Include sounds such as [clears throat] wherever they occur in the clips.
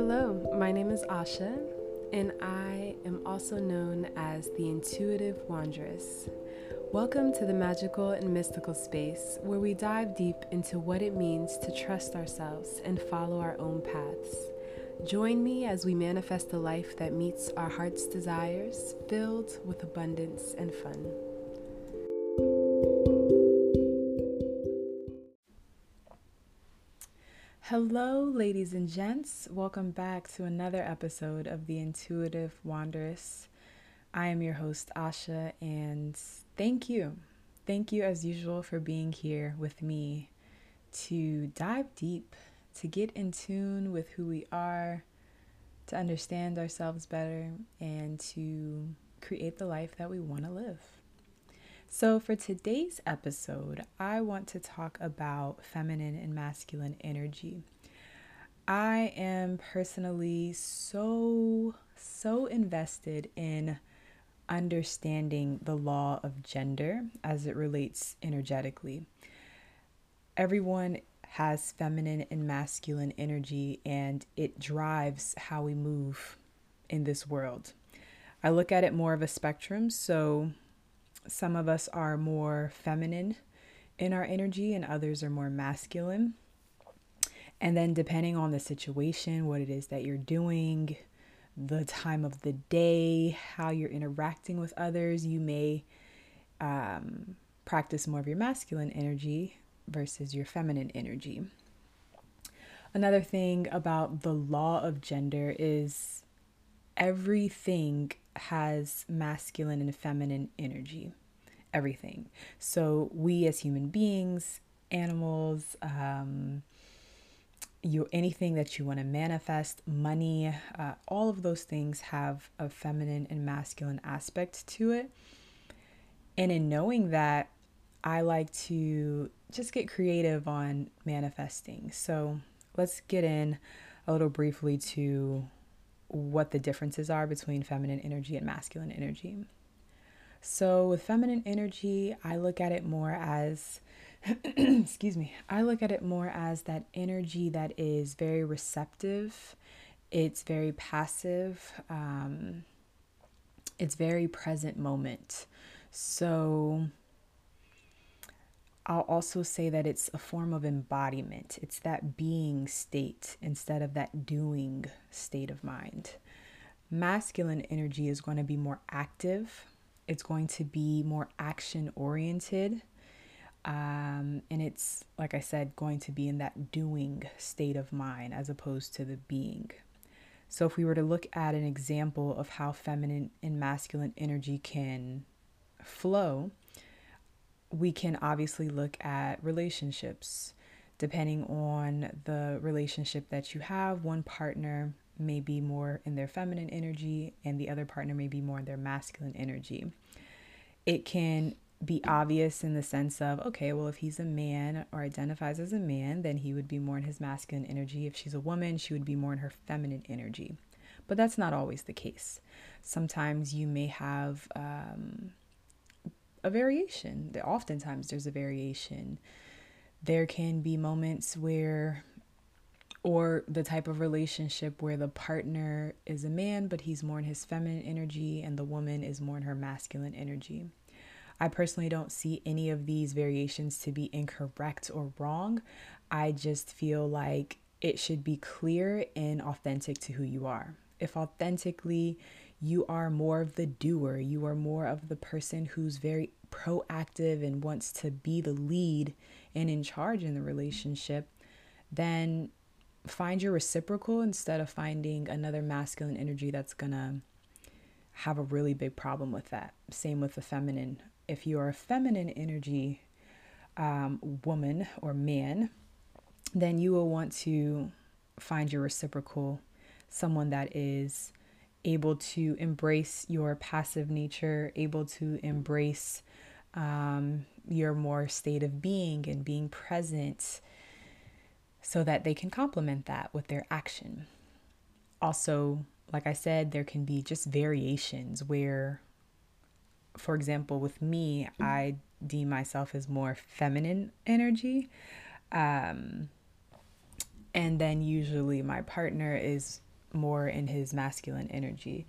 Hello, my name is Asha, and I am also known as the Intuitive Wanderess. Welcome to the magical and mystical space where we dive deep into what it means to trust ourselves and follow our own paths. Join me as we manifest a life that meets our heart's desires, filled with abundance and fun. Hello, ladies and gents. Welcome back to another episode of The Intuitive Wanderess. I am your host, Asha, and thank you. Thank you, as usual, for being here with me to dive deep, to get in tune with who we are, to understand ourselves better, and to create the life that we want to live. So, for today's episode, I want to talk about feminine and masculine energy. I am personally so, so invested in understanding the law of gender as it relates energetically. Everyone has feminine and masculine energy, and it drives how we move in this world. I look at it more of a spectrum. So, some of us are more feminine in our energy, and others are more masculine. And then, depending on the situation, what it is that you're doing, the time of the day, how you're interacting with others, you may um, practice more of your masculine energy versus your feminine energy. Another thing about the law of gender is everything has masculine and feminine energy. Everything. So, we as human beings, animals, um, you anything that you want to manifest, money, uh, all of those things have a feminine and masculine aspect to it. And in knowing that, I like to just get creative on manifesting. So let's get in a little briefly to what the differences are between feminine energy and masculine energy. So, with feminine energy, I look at it more as, [clears throat] excuse me, I look at it more as that energy that is very receptive, it's very passive, um, it's very present moment. So, I'll also say that it's a form of embodiment. It's that being state instead of that doing state of mind. Masculine energy is going to be more active, it's going to be more action oriented. Um, and it's, like I said, going to be in that doing state of mind as opposed to the being. So, if we were to look at an example of how feminine and masculine energy can flow, we can obviously look at relationships. Depending on the relationship that you have, one partner may be more in their feminine energy and the other partner may be more in their masculine energy. It can be obvious in the sense of, okay, well, if he's a man or identifies as a man, then he would be more in his masculine energy. If she's a woman, she would be more in her feminine energy. But that's not always the case. Sometimes you may have um, a variation. Oftentimes there's a variation. There can be moments where, or the type of relationship where the partner is a man, but he's more in his feminine energy and the woman is more in her masculine energy. I personally don't see any of these variations to be incorrect or wrong. I just feel like it should be clear and authentic to who you are. If authentically you are more of the doer, you are more of the person who's very proactive and wants to be the lead and in charge in the relationship, then find your reciprocal instead of finding another masculine energy that's gonna have a really big problem with that. Same with the feminine. If you are a feminine energy um, woman or man, then you will want to find your reciprocal, someone that is able to embrace your passive nature, able to embrace um, your more state of being and being present so that they can complement that with their action. Also, like I said, there can be just variations where, for example, with me, I deem myself as more feminine energy. Um, and then usually my partner is more in his masculine energy.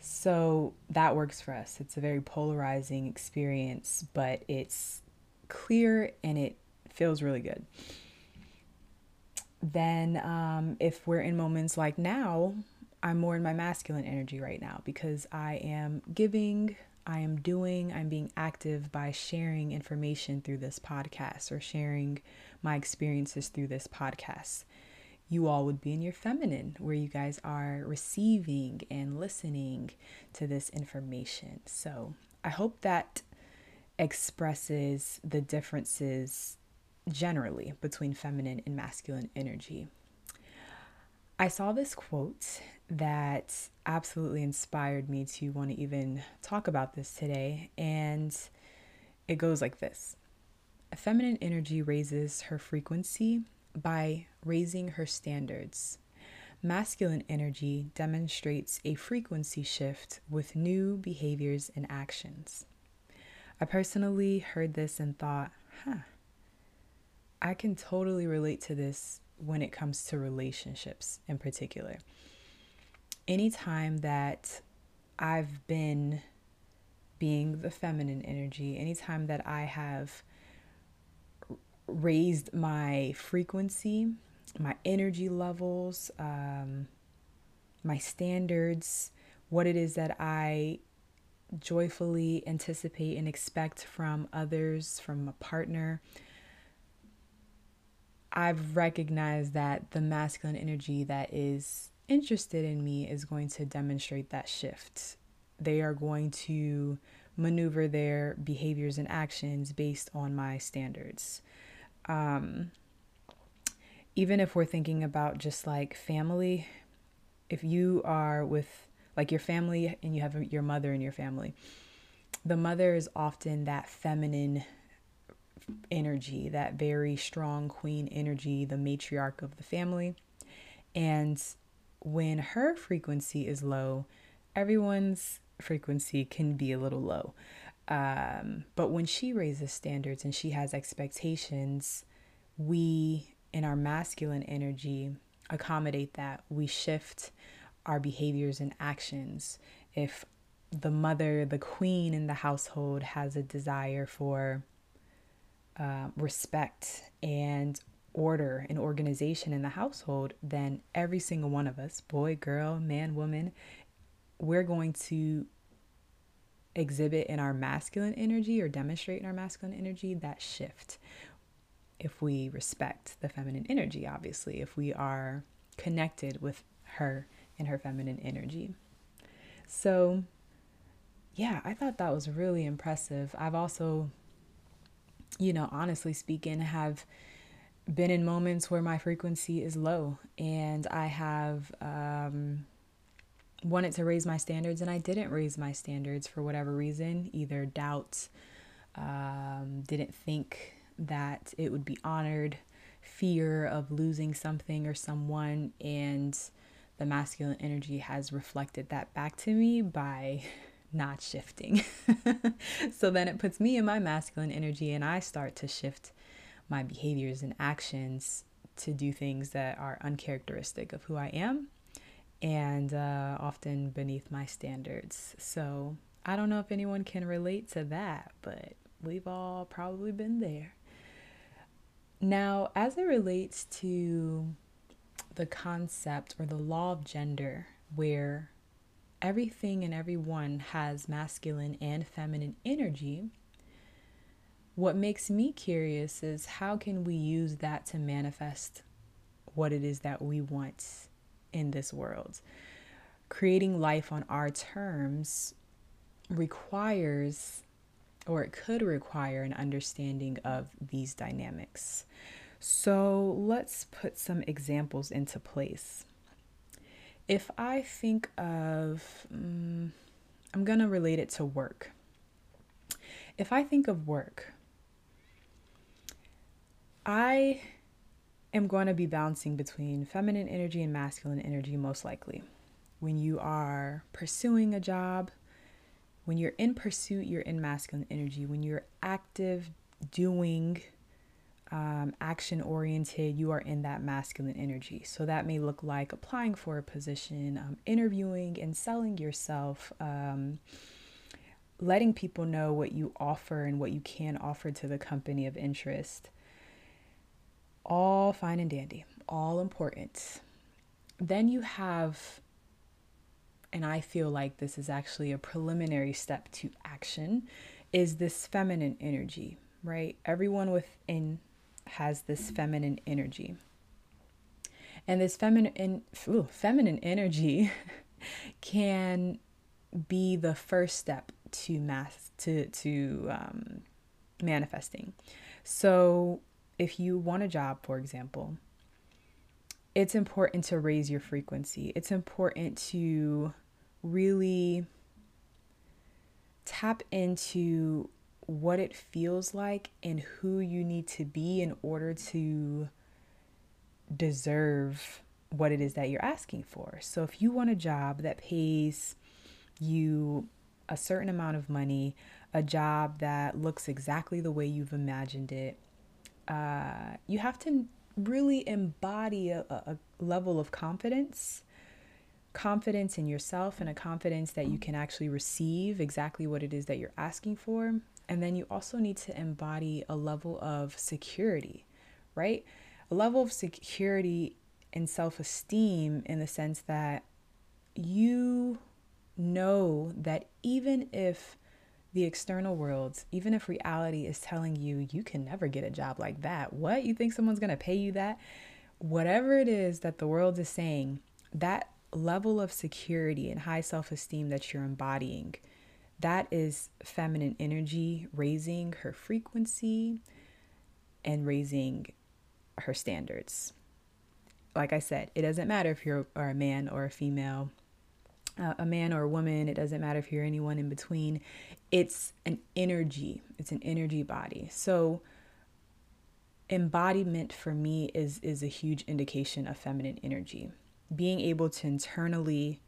So that works for us. It's a very polarizing experience, but it's clear and it feels really good. Then, um, if we're in moments like now, I'm more in my masculine energy right now because I am giving, I am doing, I'm being active by sharing information through this podcast or sharing my experiences through this podcast you all would be in your feminine, where you guys are receiving and listening to this information. So I hope that expresses the differences generally between feminine and masculine energy. I saw this quote that absolutely inspired me to want to even talk about this today, and it goes like this Feminine energy raises her frequency by raising her standards. Masculine energy demonstrates a frequency shift with new behaviors and actions. I personally heard this and thought, huh, I can totally relate to this when it comes to relationships in particular. Anytime that I've been being the feminine energy, anytime that I have raised my frequency, my energy levels, um, my standards, what it is that I joyfully anticipate and expect from others, from a partner. I've recognized that the masculine energy that is interested in me is going to demonstrate that shift. They are going to maneuver their behaviors and actions based on my standards um, even if we're thinking about just like family, if you are with like your family and you have your mother in your family, the mother is often that feminine energy, that very strong queen energy, the matriarch of the family. And when her frequency is low, everyone's frequency can be a little low. Um, but when she raises standards and she has expectations, we, in our masculine energy, accommodate that. We shift our behaviors and actions. If the mother, the queen in the household, has a desire for uh, respect and order and organization in the household, then every single one of us, boy, girl, man, woman, we're going to exhibit in our masculine energy or demonstrate in our masculine energy that shift. If we respect the feminine energy, obviously, if we are connected with her and her feminine energy. So, yeah, I thought that was really impressive. I've also, you know, honestly speaking, have been in moments where my frequency is low and I have um, wanted to raise my standards and I didn't raise my standards for whatever reason, either doubt, um, didn't think that it would be honored, fear of losing something or someone, and the masculine energy has reflected that back to me by not shifting. [laughs] so then it puts me in my masculine energy and I start to shift my behaviors and actions to do things that are uncharacteristic of who I am and uh, often beneath my standards. So I don't know if anyone can relate to that, but we've all probably been there. Now, as it relates to the concept or the law of gender, where everything and everyone has masculine and feminine energy, what makes me curious is how can we use that to manifest what it is that we want in this world. Creating life on our terms requires, or it could require, an understanding of these dynamics. So let's put some examples into place. If I think of, um, I'm going to relate it to work. If I think of work, I am going to be bouncing between feminine energy and masculine energy, most likely. When you are pursuing a job, when you're in pursuit, you're in masculine energy. When you're active, doing, um, action oriented, you are in that masculine energy. So that may look like applying for a position, um, interviewing and selling yourself, um, letting people know what you offer and what you can offer to the company of interest. All fine and dandy, all important. Then you have, and I feel like this is actually a preliminary step to action, is this feminine energy, right? Everyone within has this feminine energy. And this feminine ooh, feminine energy [laughs] can be the first step to mass to to um, manifesting. So if you want a job, for example, it's important to raise your frequency. It's important to really tap into what it feels like and who you need to be in order to deserve what it is that you're asking for. So if you want a job that pays you a certain amount of money, a job that looks exactly the way you've imagined it, uh, you have to really embody a, a level of confidence confidence in yourself and a confidence that you can actually receive exactly what it is that you're asking for and then you also need to embody a level of security, right? A level of security and self esteem in the sense that you know that even if the external world, even if reality is telling you you can never get a job like that, what? You think someone's to pay you that? Whatever it is that the world is saying, that level of security and high self esteem that you're embodying that is feminine energy raising her frequency and raising her standards. Like I said, it doesn't matter if you're a man or a female, uh, a man or a woman, it doesn't matter if you're anyone in between. It's an energy, it's an energy body. So, embodiment for me is is a huge indication of feminine energy being able to internally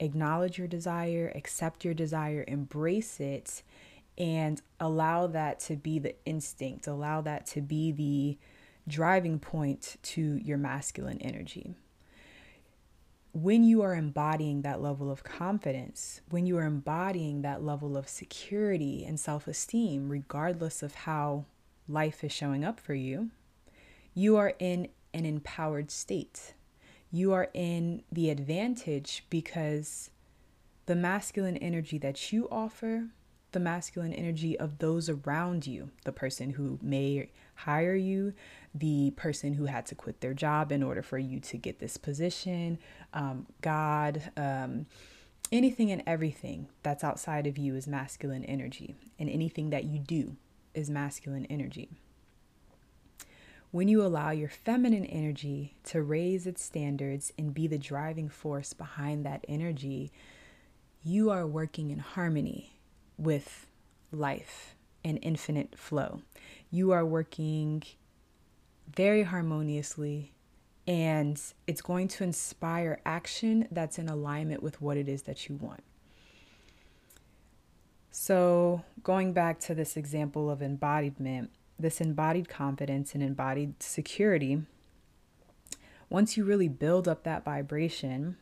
acknowledge your desire, accept your desire, embrace it, and allow that to be the instinct, allow that to be the driving point to your masculine energy. When you are embodying that level of confidence, when you are embodying that level of security and self esteem, regardless of how life is showing up for you, you are in an empowered state you are in the advantage because the masculine energy that you offer, the masculine energy of those around you, the person who may hire you, the person who had to quit their job in order for you to get this position, um, God, um, anything and everything that's outside of you is masculine energy, and anything that you do is masculine energy. When you allow your feminine energy to raise its standards and be the driving force behind that energy, you are working in harmony with life and infinite flow. You are working very harmoniously and it's going to inspire action that's in alignment with what it is that you want. So, going back to this example of embodiment, this embodied confidence and embodied security, once you really build up that vibration,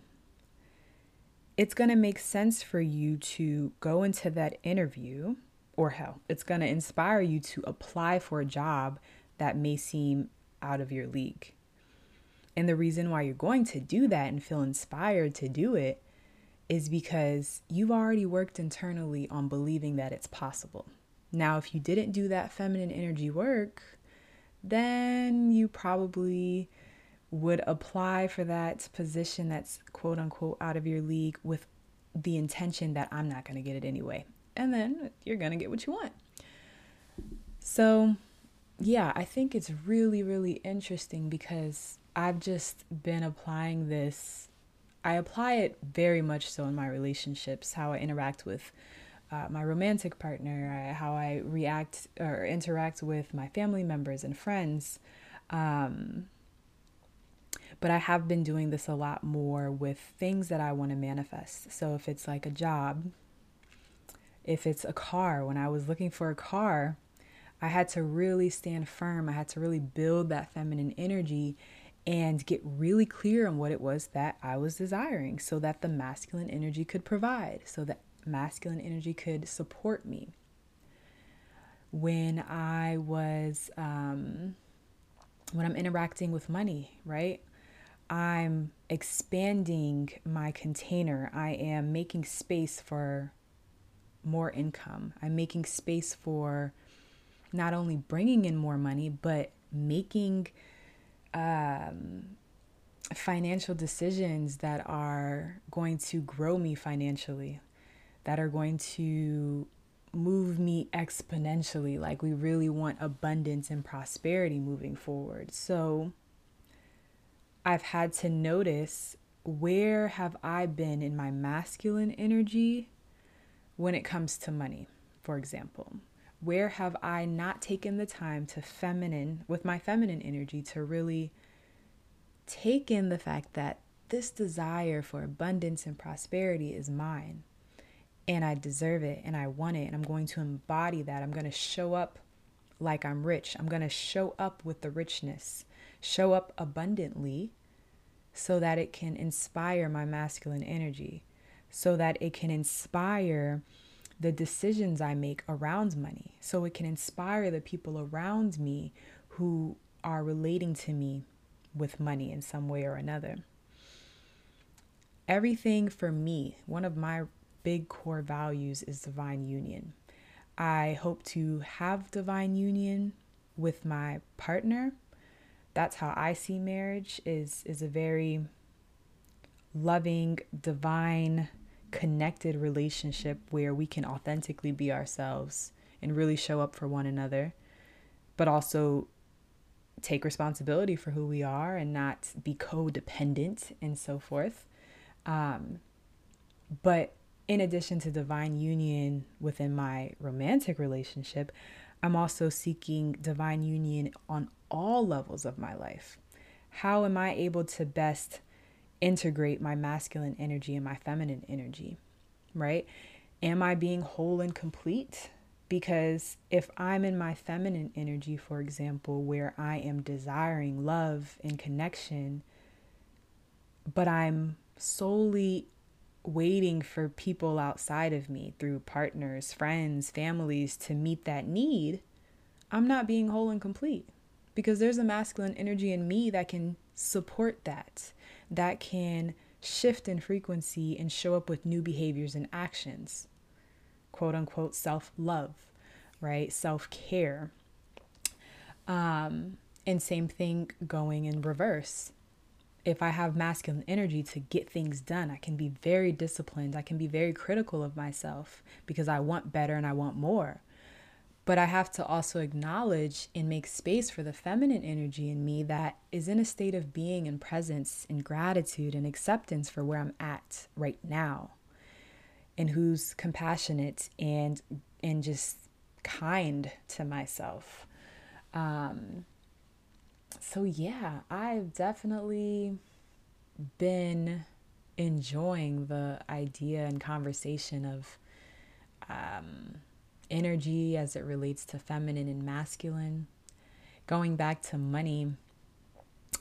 it's going to make sense for you to go into that interview, or hell, it's going to inspire you to apply for a job that may seem out of your league. And the reason why you're going to do that and feel inspired to do it is because you've already worked internally on believing that it's possible. Now, if you didn't do that feminine energy work, then you probably would apply for that position that's quote unquote out of your league with the intention that I'm not going to get it anyway. And then you're going to get what you want. So, yeah, I think it's really, really interesting because I've just been applying this. I apply it very much so in my relationships, how I interact with uh, my romantic partner, uh, how I react or interact with my family members and friends. Um, but I have been doing this a lot more with things that I want to manifest. So if it's like a job, if it's a car, when I was looking for a car, I had to really stand firm. I had to really build that feminine energy and get really clear on what it was that I was desiring so that the masculine energy could provide, so that masculine energy could support me. When I was, um, when I'm interacting with money, right? I'm expanding my container. I am making space for more income. I'm making space for not only bringing in more money, but making um, financial decisions that are going to grow me financially, that are going to move me exponentially. Like we really want abundance and prosperity moving forward. So I've had to notice where have I been in my masculine energy when it comes to money, for example. Where have I not taken the time to feminine, with my feminine energy, to really take in the fact that this desire for abundance and prosperity is mine and I deserve it and I want it and I'm going to embody that. I'm going to show up like I'm rich. I'm going to show up with the richness, show up abundantly so that it can inspire my masculine energy, so that it can inspire the decisions I make around money. So it can inspire the people around me who are relating to me with money in some way or another. Everything for me, one of my big core values is divine union. I hope to have divine union with my partner. That's how I see marriage is is a very loving, divine connected relationship where we can authentically be ourselves and really show up for one another, but also take responsibility for who we are and not be codependent and so forth. Um, but in addition to divine union within my romantic relationship, I'm also seeking divine union on all levels of my life. How am I able to best integrate my masculine energy and my feminine energy, right? Am I being whole and complete? Because if I'm in my feminine energy, for example, where I am desiring love and connection, but I'm solely waiting for people outside of me through partners, friends, families to meet that need, I'm not being whole and complete because there's a masculine energy in me that can support that that can shift in frequency and show up with new behaviors and actions. Quote unquote self love, right? Self care. Um, and same thing going in reverse. If I have masculine energy to get things done, I can be very disciplined. I can be very critical of myself because I want better and I want more. But I have to also acknowledge and make space for the feminine energy in me that is in a state of being and presence and gratitude and acceptance for where I'm at right now. And who's compassionate and and just kind to myself. Um, so yeah, I've definitely been enjoying the idea and conversation of um, energy as it relates to feminine and masculine. Going back to money,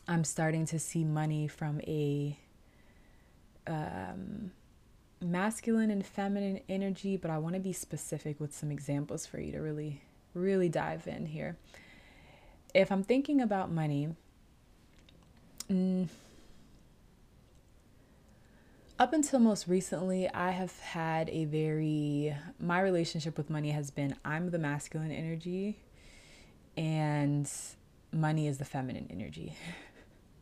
I'm starting to see money from a um, masculine and feminine energy, but I want to be specific with some examples for you to really, really dive in here. If I'm thinking about money, mm, up until most recently, I have had a very, my relationship with money has been I'm the masculine energy and money is the feminine energy.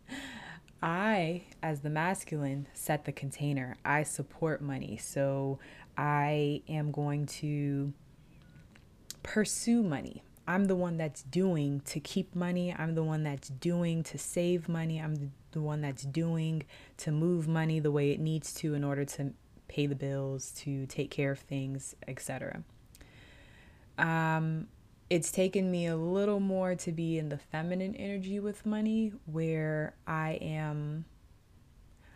[laughs] I, as the masculine, set the container. I support money. So I am going to pursue money. I'm the one that's doing to keep money. I'm the one that's doing to save money. I'm the one that's doing to move money the way it needs to in order to pay the bills, to take care of things, etc. Um, it's taken me a little more to be in the feminine energy with money where I am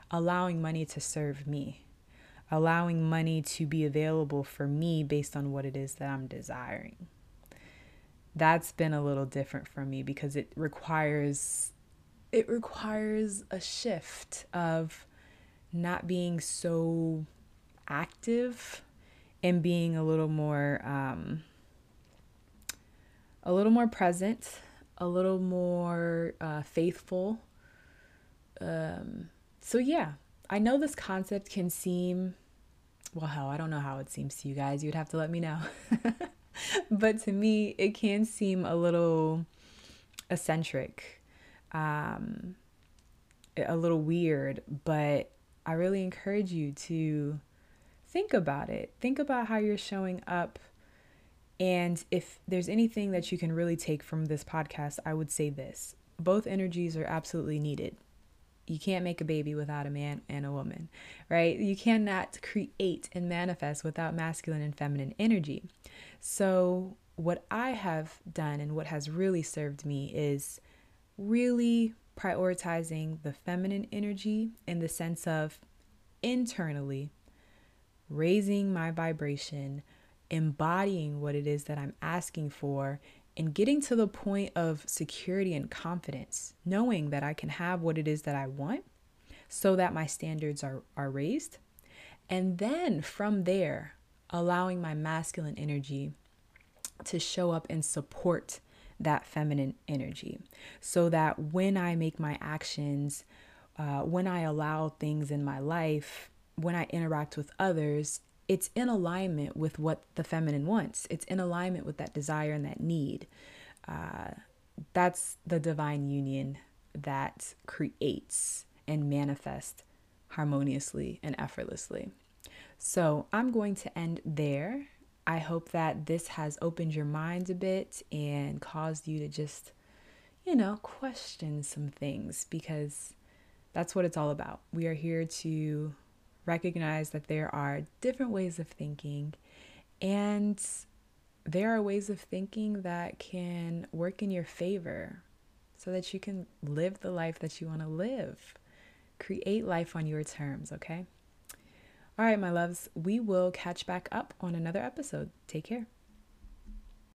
allowing money to serve me, allowing money to be available for me based on what it is that I'm desiring. That's been a little different for me because it requires it requires a shift of not being so active and being a little more um, a little more present a little more uh, faithful. Um, so yeah i know this concept can seem well hell i don't know how it seems to you guys. You'd have to let me know [laughs] [laughs] but to me it can seem a little eccentric um, a little weird but I really encourage you to think about it. Think about how you're showing up. And if there's anything that you can really take from this podcast, I would say this both energies are absolutely needed. You can't make a baby without a man and a woman, right? You cannot create and manifest without masculine and feminine energy. So, what I have done and what has really served me is really prioritizing the feminine energy in the sense of internally raising my vibration, embodying what it is that I'm asking for, and getting to the point of security and confidence, knowing that I can have what it is that I want so that my standards are, are raised. And then from there, allowing my masculine energy to show up and support that feminine energy so that when I make my actions, uh, when I allow things in my life, when I interact with others, it's in alignment with what the feminine wants. It's in alignment with that desire and that need. Uh, that's the divine union that creates and manifests harmoniously and effortlessly. So I'm going to end there. I hope that this has opened your mind a bit and caused you to just, you know, question some things because that's what it's all about. We are here to recognize that there are different ways of thinking and there are ways of thinking that can work in your favor so that you can live the life that you want to live. Create life on your terms, okay? All right, my loves, we will catch back up on another episode. Take care.